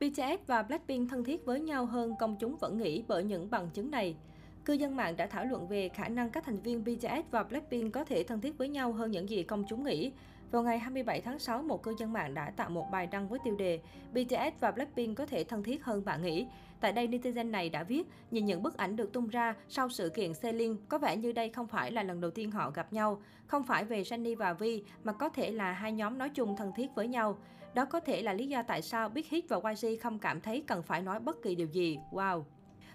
BTS và Blackpink thân thiết với nhau hơn công chúng vẫn nghĩ bởi những bằng chứng này. Cư dân mạng đã thảo luận về khả năng các thành viên BTS và Blackpink có thể thân thiết với nhau hơn những gì công chúng nghĩ. Vào ngày 27 tháng 6, một cư dân mạng đã tạo một bài đăng với tiêu đề BTS và Blackpink có thể thân thiết hơn bạn nghĩ. Tại đây, netizen này đã viết, nhìn những bức ảnh được tung ra sau sự kiện Selin, có vẻ như đây không phải là lần đầu tiên họ gặp nhau. Không phải về Sunny và Vi, mà có thể là hai nhóm nói chung thân thiết với nhau. Đó có thể là lý do tại sao Big Hit và YG không cảm thấy cần phải nói bất kỳ điều gì. Wow!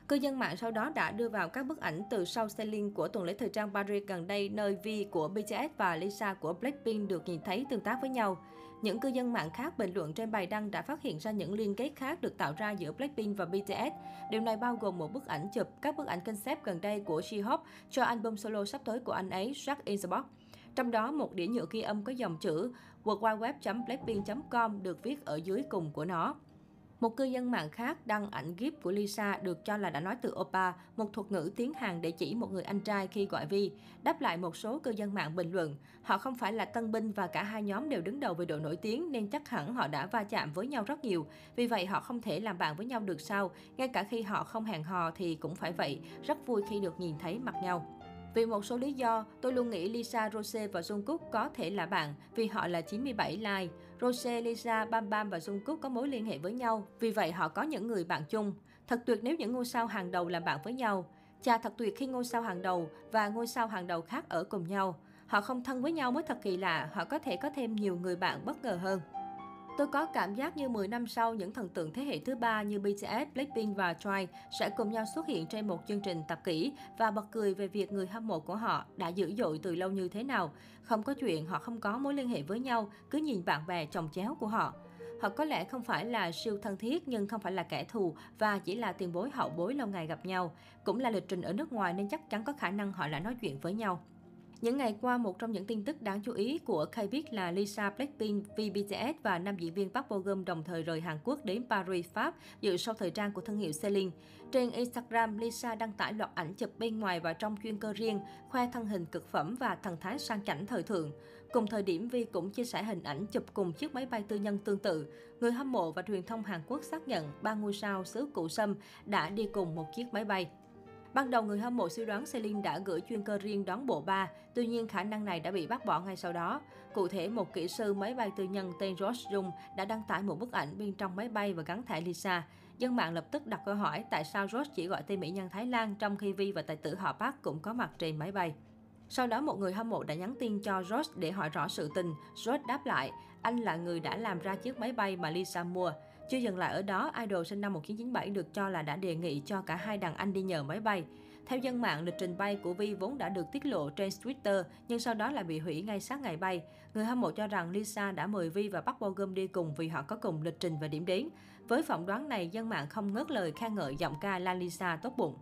Cư dân mạng sau đó đã đưa vào các bức ảnh từ sau xe liên của tuần lễ thời trang Paris gần đây nơi Vi của BTS và Lisa của Blackpink được nhìn thấy tương tác với nhau. Những cư dân mạng khác bình luận trên bài đăng đã phát hiện ra những liên kết khác được tạo ra giữa Blackpink và BTS. Điều này bao gồm một bức ảnh chụp các bức ảnh concept gần đây của J-Hope cho album solo sắp tới của anh ấy, Jack in the Box. Trong đó, một đĩa nhựa ghi âm có dòng chữ www.blackpink.com được viết ở dưới cùng của nó. Một cư dân mạng khác đăng ảnh gif của Lisa được cho là đã nói từ Oppa, một thuật ngữ tiếng Hàn để chỉ một người anh trai khi gọi Vi. Đáp lại một số cư dân mạng bình luận, họ không phải là tân binh và cả hai nhóm đều đứng đầu về độ nổi tiếng nên chắc hẳn họ đã va chạm với nhau rất nhiều. Vì vậy họ không thể làm bạn với nhau được sao, ngay cả khi họ không hẹn hò thì cũng phải vậy, rất vui khi được nhìn thấy mặt nhau. Vì một số lý do, tôi luôn nghĩ Lisa, Rose và Jungkook có thể là bạn vì họ là 97 like. Rose, Lisa, Bam Bam và Jungkook có mối liên hệ với nhau, vì vậy họ có những người bạn chung. Thật tuyệt nếu những ngôi sao hàng đầu làm bạn với nhau. Chà thật tuyệt khi ngôi sao hàng đầu và ngôi sao hàng đầu khác ở cùng nhau. Họ không thân với nhau mới thật kỳ lạ, họ có thể có thêm nhiều người bạn bất ngờ hơn. Tôi có cảm giác như 10 năm sau, những thần tượng thế hệ thứ ba như BTS, Blackpink và Twice sẽ cùng nhau xuất hiện trên một chương trình tập kỹ và bật cười về việc người hâm mộ của họ đã dữ dội từ lâu như thế nào. Không có chuyện họ không có mối liên hệ với nhau, cứ nhìn bạn bè chồng chéo của họ. Họ có lẽ không phải là siêu thân thiết nhưng không phải là kẻ thù và chỉ là tiền bối hậu bối lâu ngày gặp nhau. Cũng là lịch trình ở nước ngoài nên chắc chắn có khả năng họ đã nói chuyện với nhau. Những ngày qua, một trong những tin tức đáng chú ý của K-pop là Lisa Blackpink, VBTS và nam diễn viên Park Bo Gum đồng thời rời Hàn Quốc đến Paris, Pháp dự sau thời trang của thương hiệu Celine. Trên Instagram, Lisa đăng tải loạt ảnh chụp bên ngoài và trong chuyên cơ riêng, khoe thân hình cực phẩm và thần thái sang chảnh thời thượng. Cùng thời điểm, Vi cũng chia sẻ hình ảnh chụp cùng chiếc máy bay tư nhân tương tự. Người hâm mộ và truyền thông Hàn Quốc xác nhận ba ngôi sao xứ Cụ Sâm đã đi cùng một chiếc máy bay. Ban đầu, người hâm mộ suy đoán Celine đã gửi chuyên cơ riêng đón bộ ba, tuy nhiên khả năng này đã bị bác bỏ ngay sau đó. Cụ thể, một kỹ sư máy bay tư nhân tên Ross Jung đã đăng tải một bức ảnh bên trong máy bay và gắn thẻ Lisa. Dân mạng lập tức đặt câu hỏi tại sao Ross chỉ gọi tên mỹ nhân Thái Lan trong khi Vi và tài tử họ Park cũng có mặt trên máy bay. Sau đó, một người hâm mộ đã nhắn tin cho Josh để hỏi rõ sự tình. Josh đáp lại, anh là người đã làm ra chiếc máy bay mà Lisa mua. Chưa dừng lại ở đó, idol sinh năm 1997 được cho là đã đề nghị cho cả hai đàn anh đi nhờ máy bay. Theo dân mạng, lịch trình bay của Vi vốn đã được tiết lộ trên Twitter, nhưng sau đó lại bị hủy ngay sát ngày bay. Người hâm mộ cho rằng Lisa đã mời Vi và Park Bogum đi cùng vì họ có cùng lịch trình và điểm đến. Với phỏng đoán này, dân mạng không ngớt lời khen ngợi giọng ca La Lisa tốt bụng.